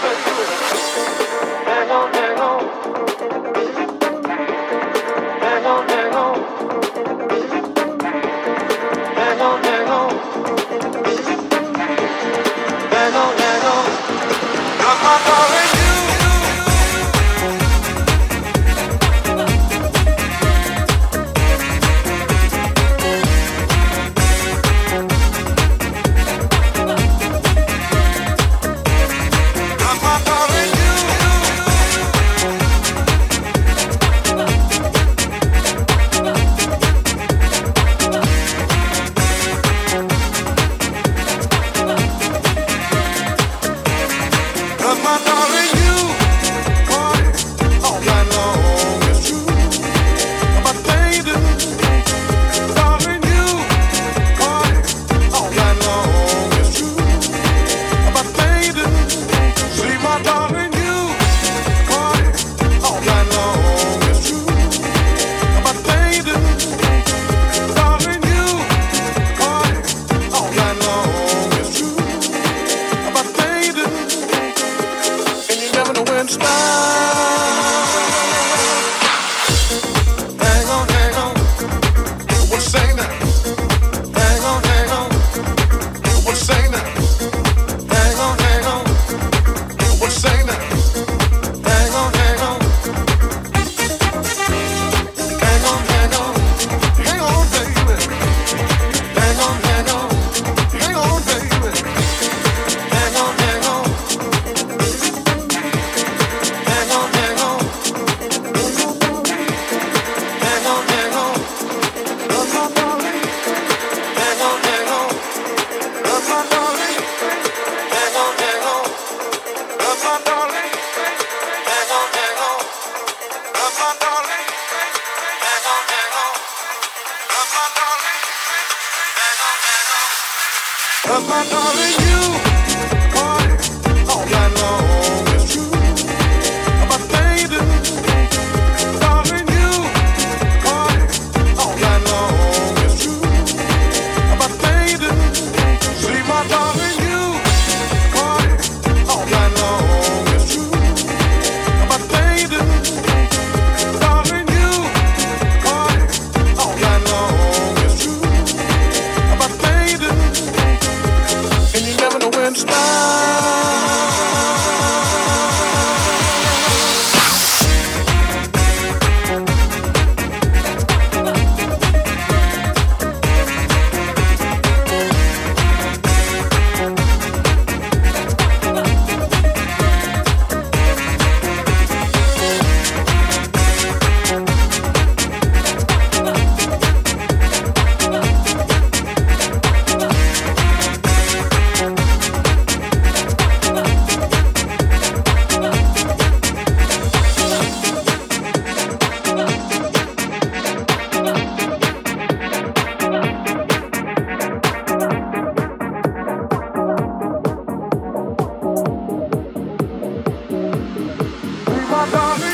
do it. when a wind stops. My I know you. darling.